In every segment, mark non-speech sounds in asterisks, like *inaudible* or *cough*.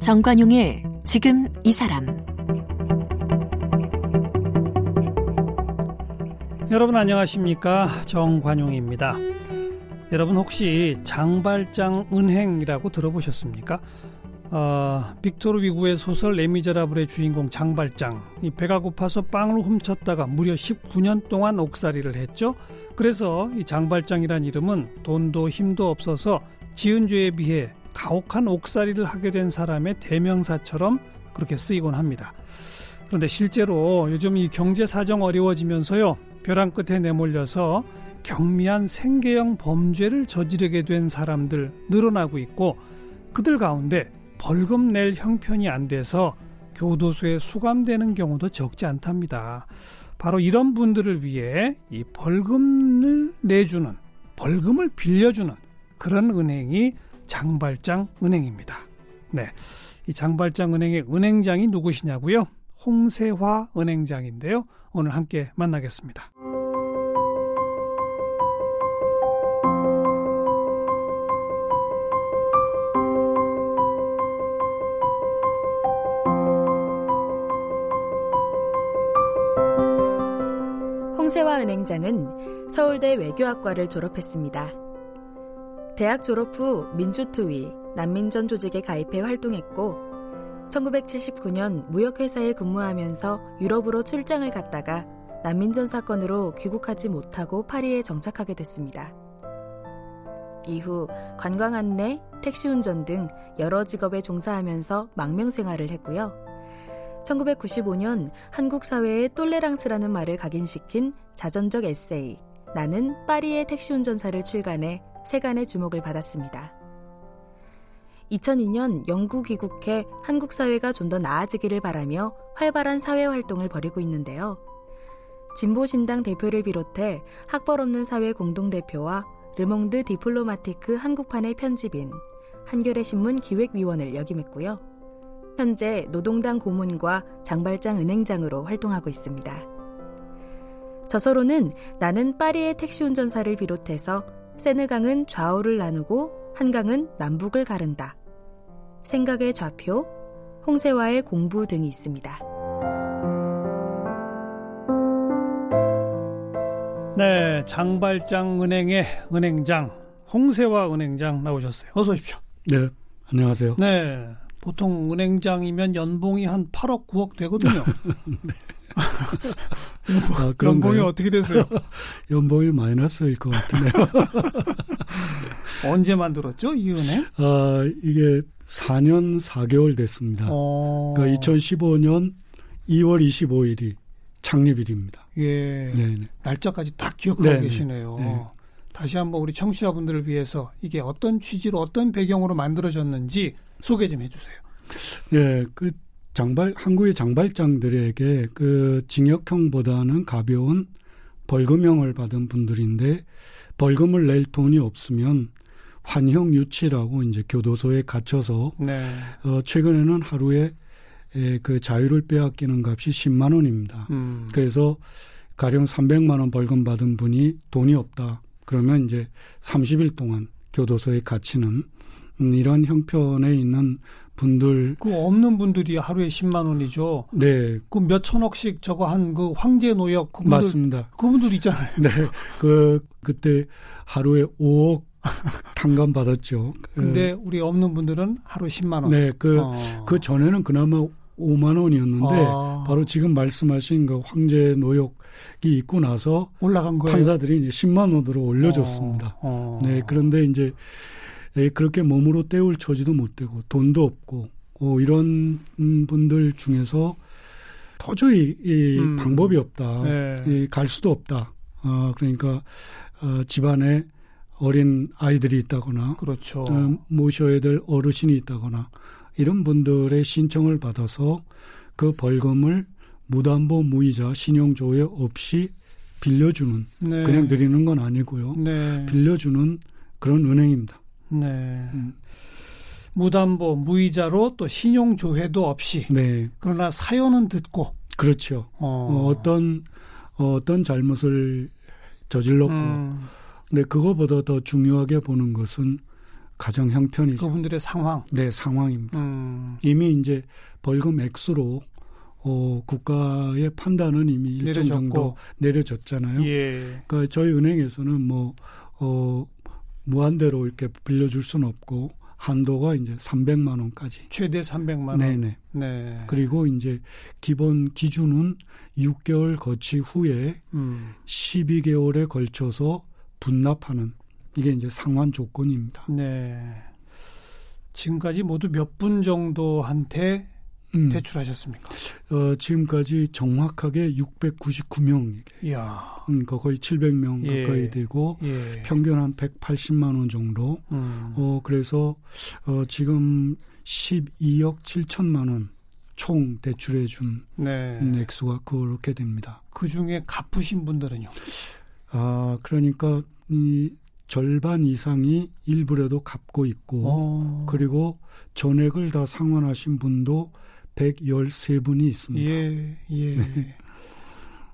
정관용의 지금 이 사람 여러분 안녕하십니까 정관용입니다. 여러분 혹시 장발장 은행이라고 들어보셨습니까? 어, 빅토르 위구의 소설 레미제라블의 주인공 장발장 이 배가 고파서 빵을 훔쳤다가 무려 19년 동안 옥살이를 했죠. 그래서 이 장발장이란 이름은 돈도 힘도 없어서 지은 죄에 비해 가혹한 옥살이를 하게 된 사람의 대명사처럼 그렇게 쓰이곤 합니다. 그런데 실제로 요즘 이 경제 사정 어려워지면서요 벼랑 끝에 내몰려서 경미한 생계형 범죄를 저지르게 된 사람들 늘어나고 있고 그들 가운데 벌금 낼 형편이 안 돼서 교도소에 수감되는 경우도 적지 않답니다. 바로 이런 분들을 위해 이 벌금을 내주는 벌금을 빌려주는 그런 은행이 장발장 은행입니다. 네. 이 장발장 은행의 은행장이 누구시냐고요? 홍세화 은행장인데요. 오늘 함께 만나겠습니다. 홍세화 은행장은 서울대 외교학과를 졸업했습니다. 대학 졸업 후 민주투위, 난민전 조직에 가입해 활동했고 1979년 무역회사에 근무하면서 유럽으로 출장을 갔다가 난민전 사건으로 귀국하지 못하고 파리에 정착하게 됐습니다. 이후 관광 안내, 택시 운전 등 여러 직업에 종사하면서 망명 생활을 했고요. 1995년 한국 사회에 똘레랑스라는 말을 각인시킨 자전적 에세이 나는 파리의 택시 운전사를 출간해 세간의 주목을 받았습니다. 2002년 영구 귀국해 한국 사회가 좀 더 나아지기를 바라며 활발한 사회 활동을 벌이고 있는데요. 진보신당 대표를 비롯해 학벌 없는 사회 공동대표와 르몽드 디플로마티크 한국판의 편집인 한겨레 신문 기획위원을 역임했고요. 현재 노동당 고문과 장발장 은행장으로 활동하고 있습니다. 저서로는 나는 파리의 택시 운전사를 비롯해서 세느강은 좌우를 나누고 한강은 남북을 가른다. 생각의 좌표, 홍세화의 공부 등이 있습니다. 네, 장발장 은행의 은행장 홍세화 은행장 나오셨어요. 어서 오십시오. 네, 안녕하세요. 네, 보통 은행장이면 연봉이 한 8억 9억 되거든요. *laughs* 네. 아, 연봉이 어떻게 되세요? *laughs* 연봉이 마이너스일 것 같으네요. *laughs* 언제 만들었죠, 이 은행? 아, 이게 4년 4개월 됐습니다. 어... 그러니까 2015년 2월 25일이 창립일입니다. 예. 네네. 날짜까지 딱 기억하고 네네. 계시네요. 네. 다시 한번 우리 청취자분들을 위해서 이게 어떤 취지로 어떤 배경으로 만들어졌는지 소개 좀 해주세요. 네, 그 장발 한국의 장발장들에게 그 징역형보다는 가벼운 벌금형을 받은 분들인데 벌금을 낼 돈이 없으면 환형 유치라고 이제 교도소에 갇혀서 네. 어 최근에는 하루에 에, 그 자유를 빼앗기는 값이 10만 원입니다. 음. 그래서 가령 300만 원 벌금 받은 분이 돈이 없다. 그러면 이제 30일 동안 교도소에 갇히는 음, 이런 형편에 있는 분들 그 없는 분들이 하루에 10만 원이죠. 네. 그 몇 천억씩 저거 한 그 황제 노역 그분들 맞습니다. 그분들 있잖아요. *laughs* 네. 그 그때 하루에 5억 탕감 받았죠. 근데 우리 없는 분들은 하루 10만 원. 네. 그그 어. 그 전에는 그나마 5만 원이었는데 아. 바로 지금 말씀하신 그 황제 노역이 있고 나서 올라간 거예요. 판사들이 이제 10만 원으로 올려줬습니다. 어. 어. 네. 그런데 이제 그렇게 몸으로 때울 처지도 못 되고 돈도 없고 어, 이런 분들 중에서 도저히 이 음. 방법이 없다. 네. 이, 갈 수도 없다. 어, 그러니까 어, 집안에 어린 아이들이 있다거나 그렇죠. 어, 모셔야 될 어르신이 있다거나 이런 분들의 신청을 받아서 그 벌금을 무담보 무이자 신용조회 없이 빌려주는 네. 그냥 드리는 건 아니고요. 네. 빌려주는 그런 은행입니다. 네. 음. 무담보, 무이자로 또 신용 조회도 없이. 네. 그러나 사연은 듣고 그렇죠. 어. 떤 어떤 잘못을 저질렀고, 음. 근데 그거보다 더 중요하게 보는 것은 가정 형편이죠. 그분들의 상황. 네, 상황입니다. 음. 이미 이제 벌금 액수로 어, 국가의 판단은 이미 일정 내려졌고. 정도 내려졌잖아요. 예. 그러니까 저희 은행에서는 뭐 어, 무한대로 이렇게 빌려줄 수는 없고 한도가 이제 300만 원까지. 최대 300만 원. 네네. 네. 그리고 이제 기본 기준은 6개월 거치 후에 음. 12개월에 걸쳐서 분납하는 이게 이제 상환 조건입니다. 네. 지금까지 모두 몇 분 정도한테 음. 대출하셨습니까? 어, 지금까지 정확하게 699명에게. 이야. 음, 거의 700명 예. 가까이 되고 예. 평균 한 180만 원 정도. 음. 어, 그래서 어, 지금 12억 7천만 원. 총 대출해 준 네. 액수가 그렇게 됩니다. 그 중에 갚으신 분들은요? 아, 그러니까 이 절반 이상이 일부라도 갚고 있고 오. 어. 그리고 전액을 다 상환하신 분도 113분이 있습니다. 예, 예. 네.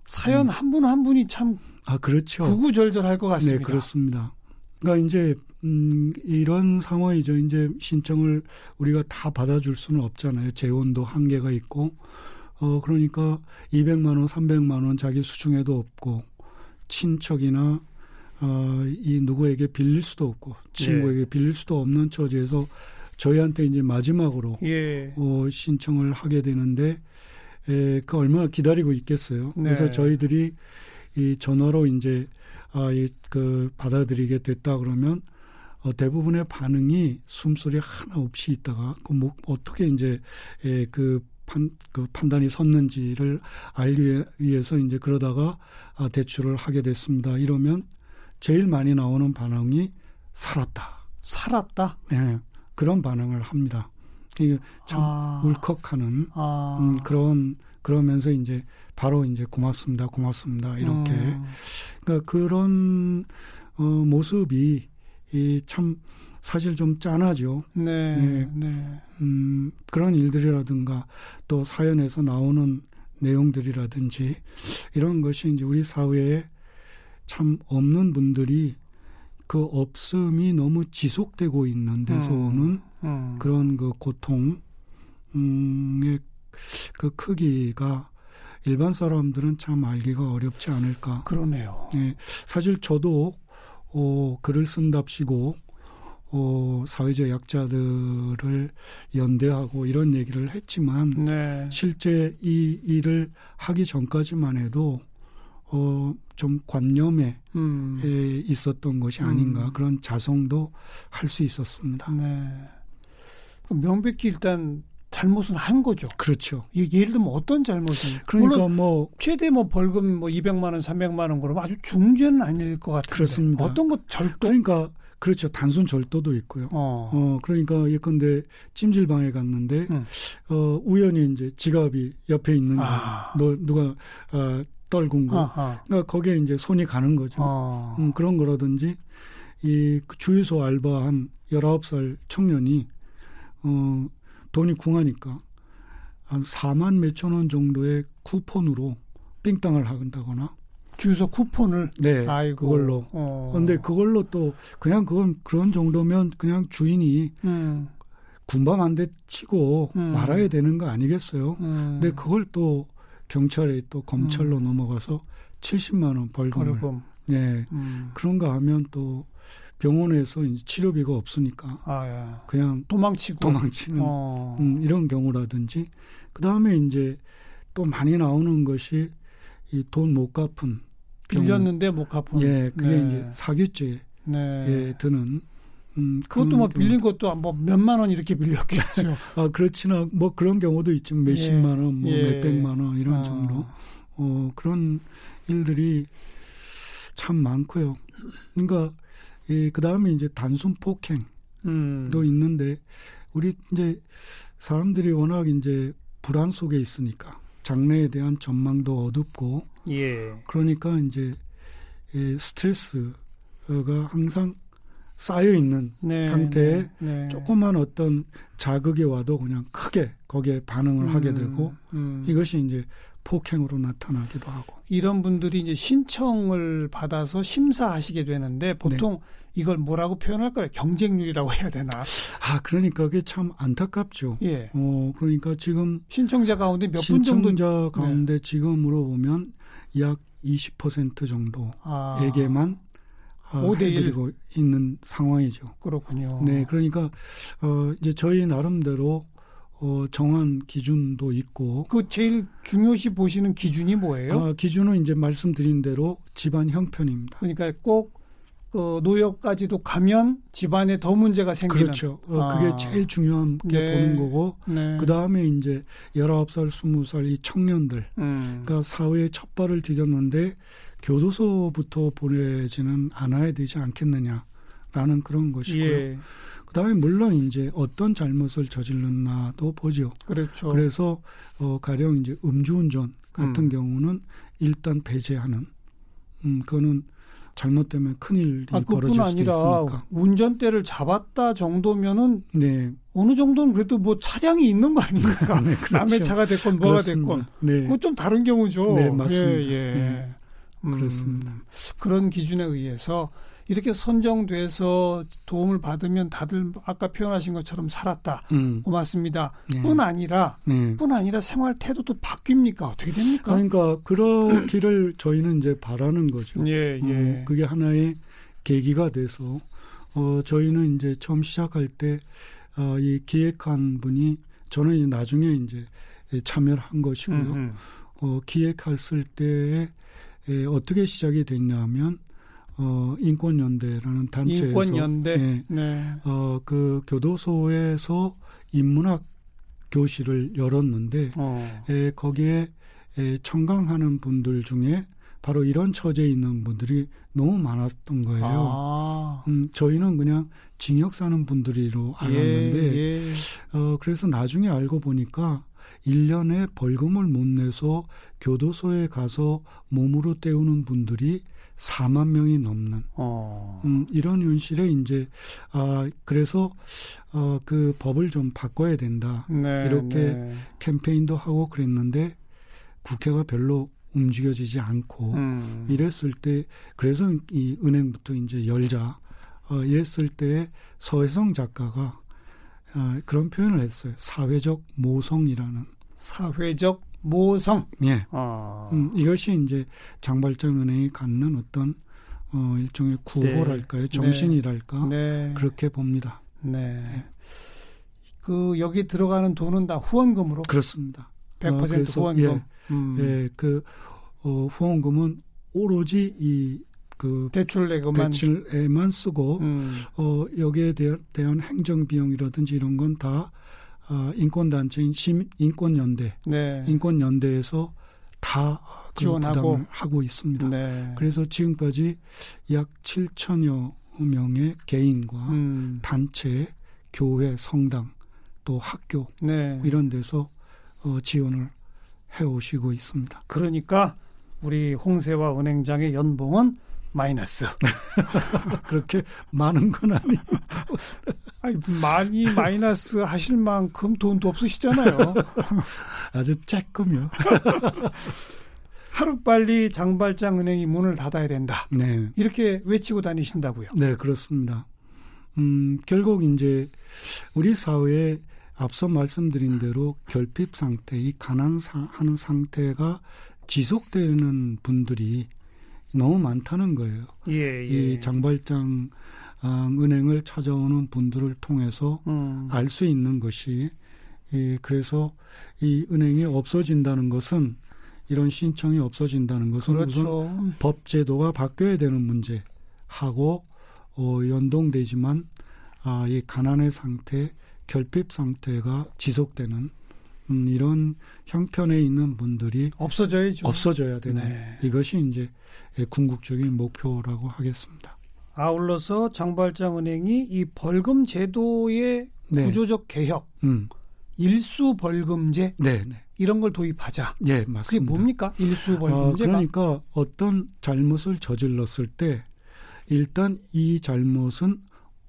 사연 음. 한분 한 분이 참 아, 그렇죠. 구구절절할 것 같습니다. 네, 그렇습니다. 그러니까 이제 음, 이런 상황이죠. 이제 신청을 우리가 다 받아줄 수는 없잖아요. 재원도 한계가 있고, 어 그러니까 200만 원, 300만 원 자기 수중에도 없고 친척이나 어, 이 누구에게 빌릴 수도 없고 친구에게 예. 빌릴 수도 없는 처지에서 저희한테 이제 마지막으로 예. 어, 신청을 하게 되는데 에, 그 얼마나 기다리고 있겠어요. 네. 그래서 저희들이 이 전화로 이제 아, 이, 그 받아들이게 됐다 그러면 어, 대부분의 반응이 숨소리 하나 없이 있다가 그 뭐, 어떻게 이제 에, 그 판, 그 판단이 섰는지를 알기 위해서 이제 그러다가 아, 대출을 하게 됐습니다. 이러면 제일 많이 나오는 반응이 살았다. 살았다? 네. 그런 반응을 합니다. 참 아. 울컥하는 아. 음, 그런 그러면서 이제 바로 이제 고맙습니다, 고맙습니다 이렇게 음. 그러니까 그런 어, 모습이 이참 사실 좀 짠하죠. 네, 네. 네. 음, 그런 일들이라든가 또 사연에서 나오는 내용들이라든지 이런 것이 이제 우리 사회에 참 없는 분들이 그 없음이 너무 지속되고 있는 데서 음, 오는 음. 그런 그 고통의 그 크기가 일반 사람들은 참 알기가 어렵지 않을까. 그러네요. 네, 사실 저도 어, 글을 쓴답시고 어, 사회적 약자들을 연대하고 이런 얘기를 했지만 네. 실제 이 일을 하기 전까지만 해도 어, 좀 관념에 음. 있었던 것이 아닌가 음. 그런 자성도 할 수 있었습니다. 네. 명백히 일단 잘못은 한 거죠. 그렇죠. 예를 들면 어떤 잘못이? 그러니까 뭐 최대 뭐 벌금 뭐 200만 원, 300만 원 그러면 아주 중죄는 아닐 것 같은데. 그렇습니다. 어떤 것 절도? 그러니까 그렇죠. 단순 절도도 있고요. 어, 어 그러니까 예컨대 찜질방에 갔는데 음. 어 우연히 이제 지갑이 옆에 있는 거. 아. 너 누가 어 떨군 거. 아하. 그러니까 거기에 이제 손이 가는 거죠. 아. 음, 그런 거라든지 이그 주유소 알바한 19살 청년이 어 돈이 궁하니까 한 4만 몇천 원 정도의 쿠폰으로 삥땅을 한다거나 주유소 쿠폰을 네 아이고. 그걸로 어. 근데 그걸로 또 그냥 그건 그런 정도면 그냥 주인이 음. 군밤 한 대 치고 음. 말아야 되는 거 아니겠어요? 음. 근데 그걸 또 경찰에 또 검찰로 음. 넘어가서 70만 원 벌금을 벌금. 네 음. 그런가 하면 또 병원에서 이제 치료비가 없으니까 아, 예. 그냥 도망치고 도망치는 어. 음, 이런 경우라든지 그 다음에 이제 또 많이 나오는 것이 이 돈 못 갚은 빌렸는데 못 갚은 예 그게 네. 이제 사기죄에 네. 드는 음, 그것도 뭐 빌린 것도 뭐 몇만 원 이렇게 빌렸겠죠. *laughs* 아, 그렇지나 뭐 그런 경우도 있지만 몇십만 원, 뭐 예. 몇백만 원 이런 아. 정도. 어, 그런 일들이 참 많고요. 그러니까 이 그다음에 이제 단순 폭행도 음. 있는데 우리 이제 사람들이 워낙 이제 불안 속에 있으니까 장래에 대한 전망도 어둡고 예. 그러니까 이제 이 스트레스가 항상 쌓여 있는 네, 상태에 네, 네. 조그만 어떤 자극이 와도 그냥 크게 거기에 반응을 음, 하게 되고 음. 이것이 이제 폭행으로 나타나기도 하고 이런 분들이 이제 신청을 받아서 심사하시게 되는데 보통 네. 이걸 뭐라고 표현할 까요? 경쟁률이라고 해야 되나? 아, 그러니까 그게 참 안타깝죠. 예. 어, 그러니까 지금 신청자 가운데 몇 분 정도 신청자 가운데 네. 지금으로 보면 약 20% 정도에게만 아, 어, 해드리고 있는 상황이죠. 그렇군요. 네, 그러니까 어 이제 저희 나름대로 어, 정한 기준도 있고. 그 제일 중요시 보시는 기준이 뭐예요? 아, 기준은 이제 말씀드린 대로 집안 형편입니다. 그러니까 꼭그 노역까지도 가면 집안에 더 문제가 생기는. 그렇죠. 어, 아. 그게 제일 중요한 게 네. 보는 거고. 네. 그 다음에 이제 19살, 20살 이 청년들. 음. 그러니까 사회에 첫 발을 디뎠는데 교도소부터 보내지는 않아야 되지 않겠느냐라는 그런 것이고요. 예. 그다음에 물론 이제 어떤 잘못을 저질렀나도 보죠. 그렇죠. 그래서 어 가령 이제 음주운전 같은 음. 경우는 일단 배제하는 음 그거는 잘못되면 큰일이 아, 벌어질 수도 있으니까. 운전대를 잡았다 정도면은 네. 어느 정도는 그래도 뭐 차량이 있는 거 아닙니까? *laughs* 네, 그렇죠. 남의 차가 됐건 뭐가 그렇습니다. 됐건. 네. 그건 좀 다른 경우죠. 네, 맞습니다. 예, 예. 네. 음, 그렇습니다. 그런 기준에 의해서 이렇게 선정돼서 도움을 받으면 다들 아까 표현하신 것처럼 살았다. 음. 고맙습니다. 네. 뿐 아니라 네. 뿐 아니라 생활 태도도 바뀝니까? 어떻게 됩니까? 그러니까 그러기를 저희는 이제 바라는 거죠. 예, 예. 음, 그게 하나의 계기가 돼서 어 저희는 이제 처음 시작할 때이 어, 기획한 분이 저는 이제 나중에 이제 참여를 한 것이고요. 음, 음. 어 기획했을 때에 어떻게 시작이 됐냐면 어, 인권연대라는 단체에서 인권연대. 예, 네. 어, 그 교도소에서 인문학 교실을 열었는데 어. 에, 거기에 에, 청강하는 분들 중에 바로 이런 처지에 있는 분들이 너무 많았던 거예요. 아. 음, 저희는 그냥 징역 사는 분들이로 알았는데, 예, 예. 어, 그래서 나중에 알고 보니까 1년에 벌금을 못 내서 교도소에 가서 몸으로 때우는 분들이 4만 명이 넘는 어. 음, 이런 현실에 이제 아 그래서 어, 그 법을 좀 바꿔야 된다 네, 이렇게 네. 캠페인도 하고 그랬는데 국회가 별로 움직여지지 않고 음. 이랬을 때 그래서 이 은행부터 이제 열자 어, 이랬을 때 서혜성 작가가 어, 그런 표현을 했어요 사회적 모성이라는 사회적 모성. 예. 아. 음, 이것이 이제 장발장 은행이 갖는 어떤 어, 일종의 구호랄까요, 네. 정신이랄까 네. 그렇게 봅니다. 네. 네. 그 여기 들어가는 돈은 다 후원금으로 그렇습니다. 100% 어, 그래서, 후원금. 예, 음. 예, 그 어, 후원금은 오로지 이 그 대출내금만 대출에만 쓰고 음. 어 여기에 대한, 행정 비용이라든지 이런 건다 어, 인권 단체인 심, 인권 연대, 네. 인권 연대에서 다 지원하고 하고 있습니다. 네. 그래서 지금까지 약 7천여 명의 개인과 음. 단체, 교회, 성당, 또 학교 네. 이런 데서 어, 지원을 해오시고 있습니다. 그러니까 우리 홍세와 은행장의 연봉은 마이너스. *laughs* 그렇게 많은 건 아니. *laughs* 아니 많이 마이너스 하실 만큼 돈도 없으시잖아요. *laughs* 아주 쬐끔요. 하루빨리 장발장 은행이 문을 닫아야 된다. 네. 이렇게 외치고 다니신다고요. 네, 그렇습니다. 음, 결국 이제 우리 사회에 앞서 말씀드린 대로 결핍 상태, 이 가난하는 상태가 지속되는 분들이 너무 많다는 거예요. 예, 예. 이 장발장 은행을 찾아오는 분들을 통해서 음. 알수 있는 것이 이 그래서 이 은행이 없어진다는 것은 이런 신청이 없어진다는 것은 그렇죠. 우선 법 제도가 바뀌어야 되는 문제하고 어, 연동되지만 아, 이 가난의 상태, 결핍 상태가 지속되는 음, 이런 형편에 있는 분들이 없어져야죠. 없어져야 되는 네. 이것이 이제 궁극적인 목표라고 하겠습니다. 아울러서 장발장 은행이 이 벌금 제도의 네. 구조적 개혁, 음. 일수 벌금제 네, 네. 이런 걸 도입하자. 네, 맞습니다. 그게 뭡니까? 일수 벌금제가? 어, 그러니까 어떤 잘못을 저질렀을 때 일단 이 잘못은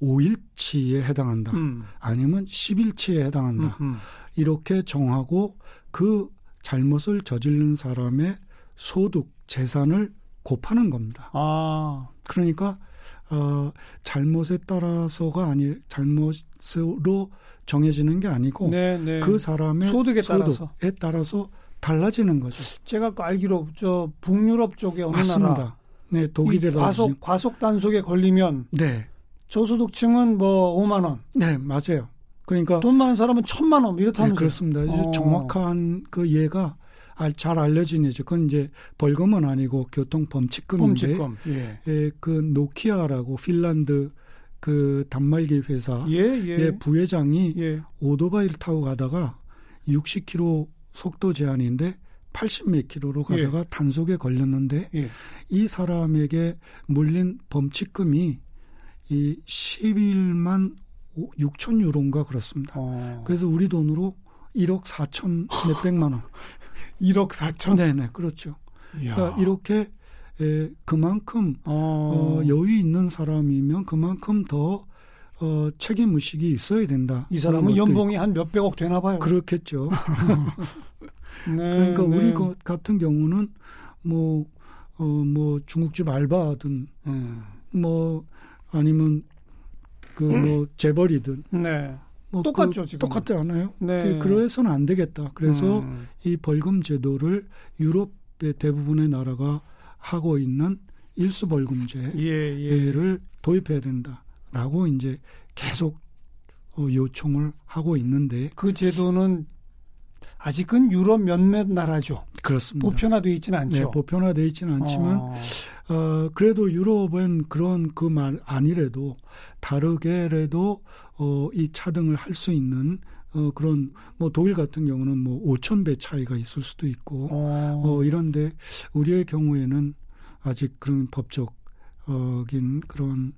5일치에 해당한다. 음. 아니면 10일치에 해당한다. 음, 음. 이렇게 정하고 그 잘못을 저지른 사람의 소득, 재산을 곱하는 겁니다. 아. 그러니까 어, 잘못에 따라서가 아니 잘못으로 정해지는 게 아니고 네, 네. 그 사람의 소득에 따라서. 소득에 따라서 달라지는 거죠. 제가 그 알기로 저 북유럽 쪽에 어느 맞습니다. 나라 네, 이 독일이라든지 과속 과속 단속에 걸리면 네, 저소득층은 뭐 5만 원, 네 맞아요. 그러니까 돈 많은 사람은 천만 원 네, 이렇다면서요. 그렇습니다. 이제 어. 정확한 그 예가 알- 잘 알려진 예죠. 그건 이제 벌금은 아니고 교통 범칙금인데 범칙금. 예. 예, 그 노키아라고 핀란드 그 단말기 회사 예, 예. 의 부회장이 예. 오토바이를 타고 가다가 60km 속도 제한인데 80몇 킬로로 가다가 단속에 걸렸는데 예. 이 사람에게 물린 범칙금이 이 11만 6천 유로인가 그렇습니다. 어. 그래서 우리 돈으로 1억 4천 몇백만 원. *laughs* 1억 4천. 네네 그렇죠. 이야. 그러니까 이렇게 에, 그만큼 어. 어, 여유 있는 사람이면 그만큼 더 어, 책임 의식이 있어야 된다. 이 사람은 연봉이 한 몇백억 되나 봐요. 그렇겠죠. *laughs* 네, 그러니까 네. 우리 것 같은 경우는 뭐, 어, 뭐 중국집 알바든 음. 뭐 아니면 그뭐 재벌이든 네. 뭐 똑같죠, 그, 지금은. 똑같지 않아요? 네. 그, 그래서는 안 되겠다. 그래서 음. 이 벌금 제도를 유럽의 대부분의 나라가 하고 있는 일수 벌금제를 예, 예. 도입해야 된다라고 이제 계속 어, 요청을 하고 있는데 그 제도는 아직은 유럽 몇몇 나라죠. 그렇습니다. 보편화되어 있지는 않죠. 네, 보편화되어 있지는 않지만 어. 어, 그래도 유럽은 그런 그 말 아니래도 다르게라도 어, 이 차등을 할 수 있는 어, 그런 뭐 독일 같은 경우는 뭐 5천 배 차이가 있을 수도 있고 어. 어, 이런데 우리의 경우에는 아직 그런 법적인 그런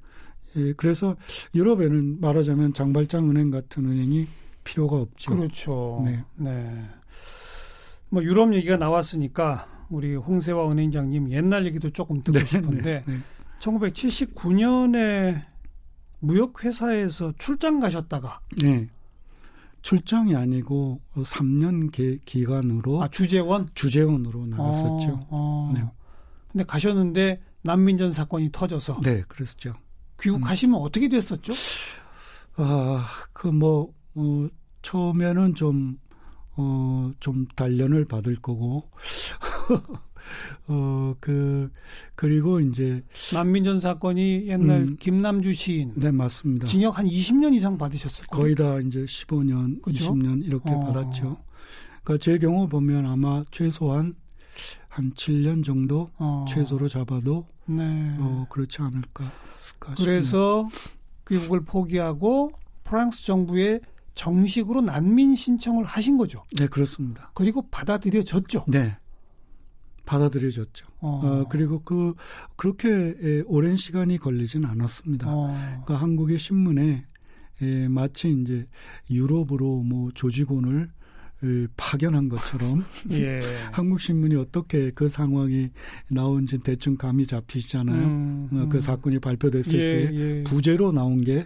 예, 그래서 유럽에는 말하자면 장발장 은행 같은 은행이 필요가 없죠. 그렇죠. 네. 네. 뭐 유럽 얘기가 나왔으니까 우리 홍세화 은행장님 옛날 얘기도 조금 듣고 싶은데 네. 1979년에 무역 회사에서 출장 가셨다가 네. 출장이 아니고 3년 기, 기간으로 아 주재원 주재원으로 나갔었죠. 어, 어. 네. 근데 가셨는데 난민전 사건이 터져서 네, 그랬죠. 귀국하시면 어떻게 됐었죠? 아, 그 뭐, 어, 처음에는 좀, 어, 좀 단련을 받을 거고, *laughs* 어, 그, 그리고 이제, 난민전 사건이 옛날 음. 김남주 시인 네, 맞습니다. 징역 한 20년 이상 받으셨을 거예요. 거의 다 이제 15년, 그죠? 20년 이렇게 어. 받았죠. 그러니까 제 경우 보면 아마 최소한 한 7년 정도 어. 최소로 잡아도 네. 어, 그렇지 않을까 싶네요. 그래서 귀국을 포기하고 프랑스 정부에 정식으로 난민 신청을 하신 거죠. 네, 그렇습니다. 그리고 받아들여졌죠. 네. 받아들여졌죠. 어. 어, 그리고 그 그렇게 에, 오랜 시간이 걸리진 않았습니다. 어. 그러니까 한국의 신문에 에, 마치 이제 유럽으로 뭐 조직원을 을 파견한 것처럼 *laughs* 예. *laughs* 한국 신문이 어떻게 그 상황이 나온지 대충 감이 잡히시잖아요. 음, 어, 그 음. 사건이 발표됐을 예, 때 예. 부제로 나온 게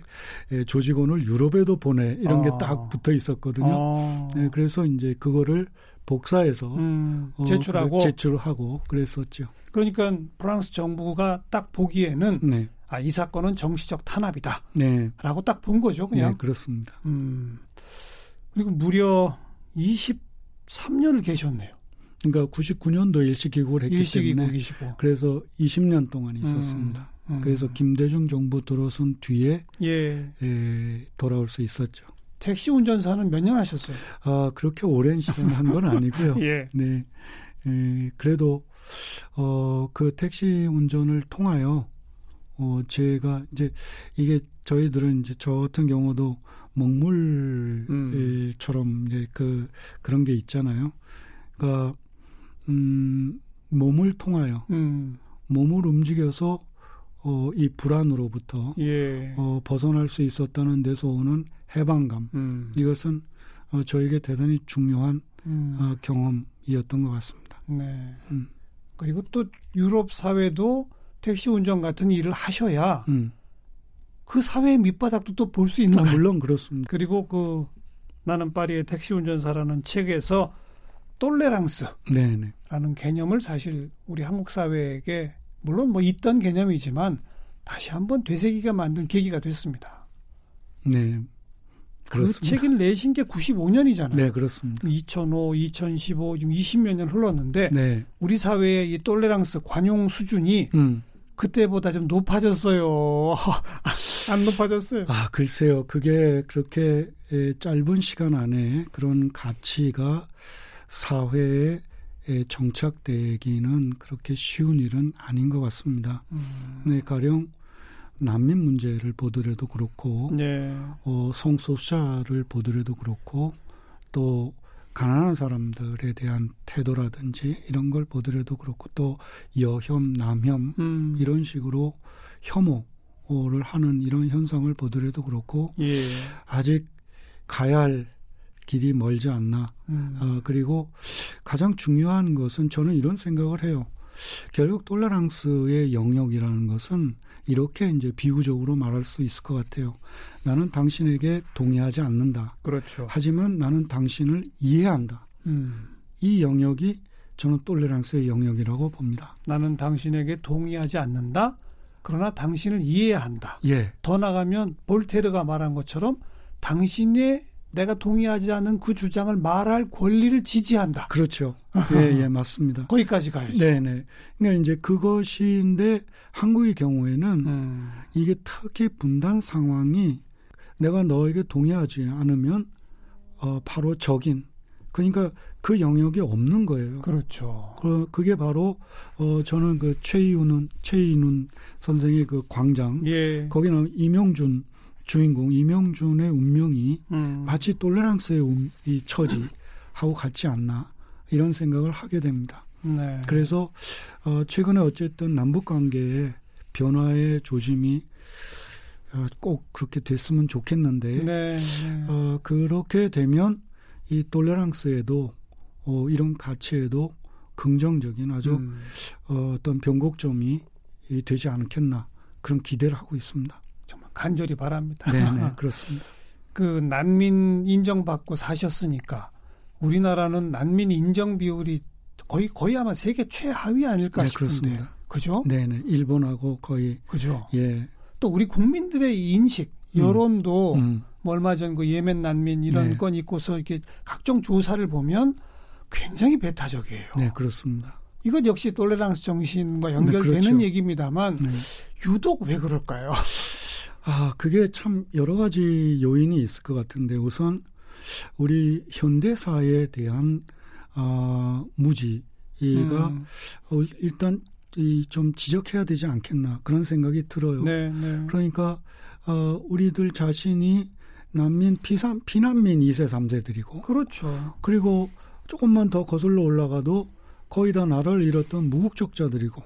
에, 조직원을 유럽에도 보내 이런 게 아. 딱 붙어 있었거든요. 어. 네, 그래서 이제 그거를 복사해서 음, 어, 제출하고 그래, 제출하고 그랬었죠. 그러니까 프랑스 정부가 딱 보기에는 네, 아, 이 사건은 정치적 탄압이다라고 네, 딱본 거죠, 그냥. 네, 그렇습니다. 음. 그리고 무려 23년을 계셨네요. 그러니까 99년도 일시 귀국을 했기 때문에 일시기국이시고. 그래서 20년 동안 있었습니다. 음, 음. 그래서 김대중 정부 들어선 뒤에 예. 에, 돌아올 수 있었죠. 택시 운전사는 몇 년 하셨어요? 아 그렇게 오랜 시간 한 건 아니고요. *laughs* 예. 네, 에, 그래도 어, 그 택시 운전을 통하여 어, 제가 이제 이게 저희들은 이제 저 같은 경우도 먹물처럼 이제 그 그런 게 있잖아요. 그러니까 음, 몸을 통하여 음. 몸을 움직여서 어, 이 불안으로부터 예. 어, 벗어날 수 있었다는 데서 오는 해방감. 음. 이것은 어, 저에게 대단히 중요한 음. 어, 경험이었던 것 같습니다. 네. 음. 그리고 또 유럽 사회도 택시 운전 같은 일을 하셔야 음. 그 사회의 밑바닥도 또 볼 수 있는 아, 거예요. 물론 그렇습니다. 그리고 그 나는 파리의 택시 운전사라는 책에서 똘레랑스라는 네네. 개념을 사실 우리 한국 사회에게 물론 뭐 있던 개념이지만 다시 한번 되새기가 만든 계기가 됐습니다. 네. 그 그렇습니다. 책을 내신 게 95년이잖아요. 네, 그렇습니다. 2005, 2015, 지금 20몇 년 흘렀는데 네. 우리 사회의 이 똘레랑스 관용 수준이 음. 그때보다 좀 높아졌어요. *laughs* 안 높아졌어요. 아, 글쎄요. 그게 그렇게 에, 짧은 시간 안에 그런 가치가 사회에 에, 정착되기는 그렇게 쉬운 일은 아닌 것 같습니다. 음, 네, 가령 난민 문제를 보더라도 그렇고 네. 어, 성소수자를 보더라도 그렇고 또 가난한 사람들에 대한 태도라든지 이런 걸 보더라도 그렇고 또 여혐, 남혐 음, 이런 식으로 혐오를 하는 이런 현상을 보더라도 그렇고 예. 아직 가야 할 길이 멀지 않나. 음, 어, 그리고 가장 중요한 것은 저는 이런 생각을 해요. 결국 톨레랑스의 영역이라는 것은 이렇게 이제 비유적으로 말할 수 있을 것 같아요. 나는 당신에게 동의하지 않는다. 그렇죠. 하지만 나는 당신을 이해한다. 음, 이 영역이 저는 톨레랑스의 영역이라고 봅니다. 나는 당신에게 동의하지 않는다. 그러나 당신을 이해한다. 예, 더 나가면 볼테르가 말한 것처럼 당신의 내가 동의하지 않는 그 주장을 말할 권리를 지지한다. 그렇죠. *laughs* 예, 예, 맞습니다. 거기까지 가야죠. 네 네. 그러니까 이제 그것인데 한국의 경우에는 음, 이게 특히 분단 상황이 내가 너에게 동의하지 않으면 어, 바로 적인 그러니까 그 영역이 없는 거예요. 그렇죠. 그, 그게 바로 어, 저는 그 최이훈은 최이훈 선생의 그 광장 예. 거기는 이명준 주인공 이명준의 운명이 음, 마치 톨레랑스의 운- 이 처지하고 같지 않나 이런 생각을 하게 됩니다. 네. 그래서 어, 최근에 어쨌든 남북 관계의 변화의 조짐이 어, 꼭 그렇게 됐으면 좋겠는데 네. 네. 어, 그렇게 되면 이 톨레랑스에도 어, 이런 가치에도 긍정적인 아주 음, 어, 어떤 변곡점이 이 되지 않겠나 그런 기대를 하고 있습니다. 간절히 바랍니다. 네, 네, *laughs* 그렇습니다. 그 난민 인정받고 사셨으니까 우리나라는 난민 인정 비율이 거의 거의 아마 세계 최하위 아닐까 네, 싶은데. 그렇습니다. 그죠? 네, 네, 일본하고 거의 그죠? 예, 또 우리 국민들의 이 인식, 여론도 음, 뭐 얼마 전 그 예멘 난민 이런 네. 건 있고서 이렇게 각종 조사를 보면 굉장히 배타적이에요. 네, 그렇습니다. 이것 역시 톨레랑스 정신과 연결되는 그렇죠. 얘기입니다만 네. 유독 왜 그럴까요? 아, 그게 참 여러 가지 요인이 있을 것 같은데 우선 우리 현대사에 대한 아, 무지가 음, 어, 일단 이좀 지적해야 되지 않겠나 그런 생각이 들어요. 네, 네. 그러니까 어, 우리들 자신이 난민 피산 피난민 2세 3세들이고 그렇죠. 그리고 조금만 더 거슬러 올라가도 거의 다 나라를 잃었던 무국적자들이고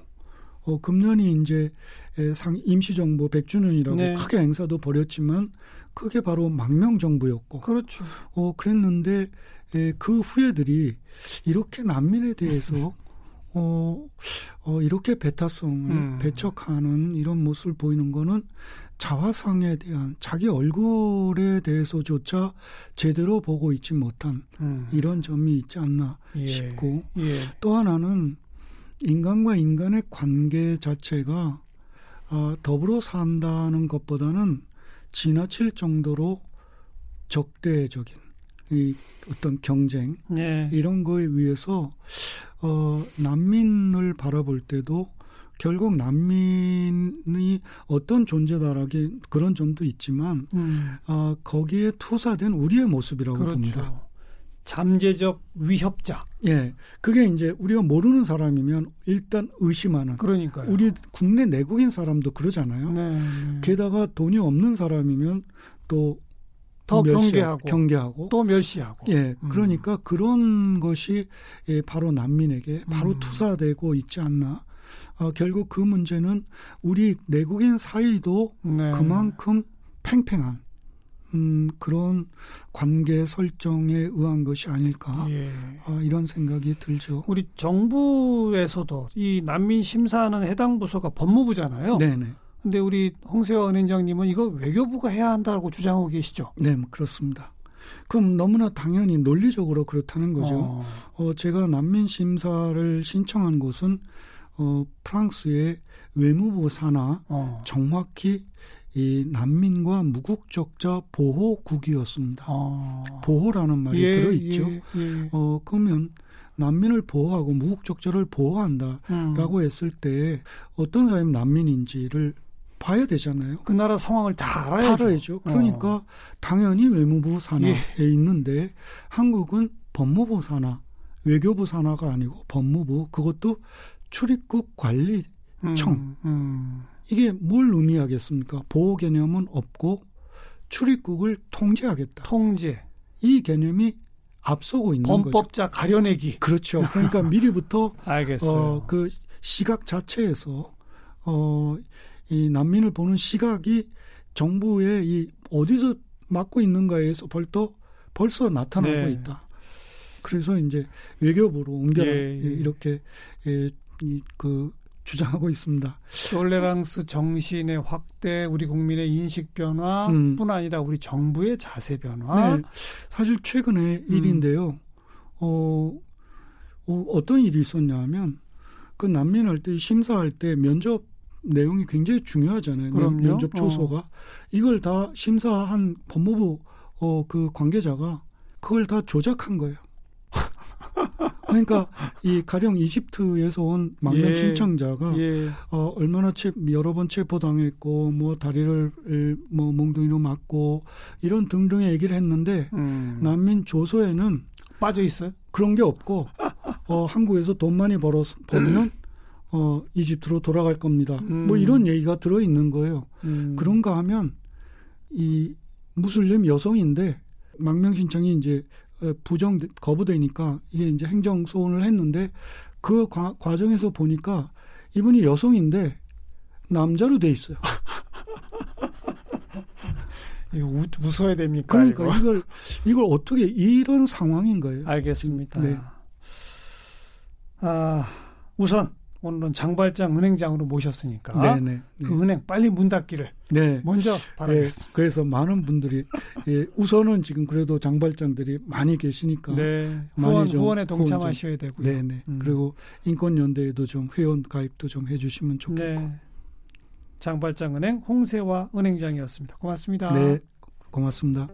어, 금년이 이제 에, 상 임시정부 100주년이라고 네. 크게 행사도 벌였지만 그게 바로 망명 정부였고 그렇죠. 어, 그랬는데 에, 그 후예들이 이렇게 난민에 대해서 *laughs* 어, 어, 이렇게 배타성을 음. 배척하는 이런 모습을 보이는 거는 자화상에 대한 자기 얼굴에 대해서조차 제대로 보고 있지 못한 음. 이런 점이 있지 않나 예. 싶고 예. 또 하나는 인간과 인간의 관계 자체가 어, 더불어 산다는 것보다는 지나칠 정도로 적대적인 이 어떤 경쟁 예. 이런 거에 의해서 어, 난민을 바라볼 때도 결국 난민이 어떤 존재다라기 그런 점도 있지만 음. 어, 거기에 투사된 우리의 모습이라고 봅니다. 잠재적 위협자. 예, 그게 이제 우리가 모르는 사람이면 일단 의심하는. 그러니까요. 우리 국내 내국인 사람도 그러잖아요. 네, 네. 게다가 돈이 없는 사람이면 또 더 경계하고 경계하고. 또 멸시하고. 예, 음. 그러니까 그런 것이 예, 바로 난민에게 바로 음. 투사되고 있지 않나. 어, 결국 그 문제는 우리 내국인 사이도 네. 그만큼 팽팽한 음, 그런 관계 설정에 의한 것이 아닐까 예. 아, 이런 생각이 들죠. 우리 정부에서도 이 난민 심사하는 해당 부서가 법무부잖아요. 네네. 근데 우리 홍세화 은행장님은 이거 외교부가 해야 한다고 주장하고 계시죠. 네, 뭐 그렇습니다. 그럼 너무나 당연히 논리적으로 그렇다는 거죠. 어. 어, 제가 난민 심사를 신청한 곳은 어, 프랑스의 외무부 산하 어. 정확히 이 난민과 무국적자 보호국이었습니다. 어. 보호라는 말이 예, 들어있죠. 예, 예. 어, 그러면 난민을 보호하고 무국적자를 보호한다라고 음. 했을 때 어떤 사람이 난민인지를 봐야 되잖아요. 그 나라 상황을 다 알아야죠. 알아야죠. 그러니까 어. 당연히 외무부 산하에 예. 있는데 한국은 법무부 산하, 외교부 산하가 아니고 법무부 그것도 출입국 관리 음, 청. 음. 이게 뭘 의미하겠습니까? 보호 개념은 없고 출입국을 통제하겠다. 통제, 이 개념이 앞서고 있는 거죠. 범법자 가려내기. 그렇죠. 그러니까 미리부터 *laughs* 알겠어요. 어, 그 시각 자체에서 어, 이 난민을 보는 시각이 정부의 이 어디서 맡고 있는가에서 벌써 벌써 나타나고 네. 있다. 그래서 이제 외교부로 옮겨라 예, 예. 예, 이렇게 예, 이, 그 주장하고 있습니다. 톨레랑스 정신의 확대, 우리 국민의 인식 변화뿐 음. 아니라 우리 정부의 자세 변화. 네, 사실 최근의 음. 일인데요. 어, 어, 어떤 일이 있었냐면 그 난민할 때 심사할 때 면접 내용이 굉장히 중요하잖아요. 면- 그럼요. 면접 초소가 이걸 다 심사한 법무부 어, 그 관계자가 그걸 다 조작한 거예요. *laughs* 그러니까 이 가령 이집트에서 온 망명 예. 신청자가 예. 어, 얼마나 체, 여러 번 체포당했고, 뭐, 다리를, 에, 뭐, 몽둥이로 맞고, 이런 등등의 얘기를 했는데, 음. 난민 조서에는 빠져 있어요? 그런 게 없고, 어, 한국에서 돈 많이 벌어, 벌면, 어, 이집트로 돌아갈 겁니다. 음. 뭐, 이런 얘기가 들어 있는 거예요. 음. 그런가 하면, 이, 무슬림 여성인데, 망명 신청이 이제, 어, 부정, 거부되니까, 이게 이제 행정 소원을 했는데, 그 과, 과정에서 보니까, 이분이 여성인데, 남자로 돼 있어요. *laughs* 이거 웃, 웃어야 됩니까? 그러니까 이거? 이걸 이걸 어떻게 이런 상황인 거예요. 알겠습니다. 네. 아, 우선 오늘은 장발장 은행장으로 모셨으니까 네네. 네. 그 은행 빨리 문 닫기를 네. 먼저 예, 바라겠습니다. 그래서 많은 분들이 예, 우선은 지금 그래도 장발장들이 많이 계시니까 네. 많이 후원, 좀 후원에 후원 동참하셔야 되고요. 네네. 음. 그리고 인권연대에도 좀 회원 가입도 좀 해주시면 좋겠고. 네. 장발장 은행 홍세화 은행장이었습니다. 고맙습니다. 네, 고맙습니다.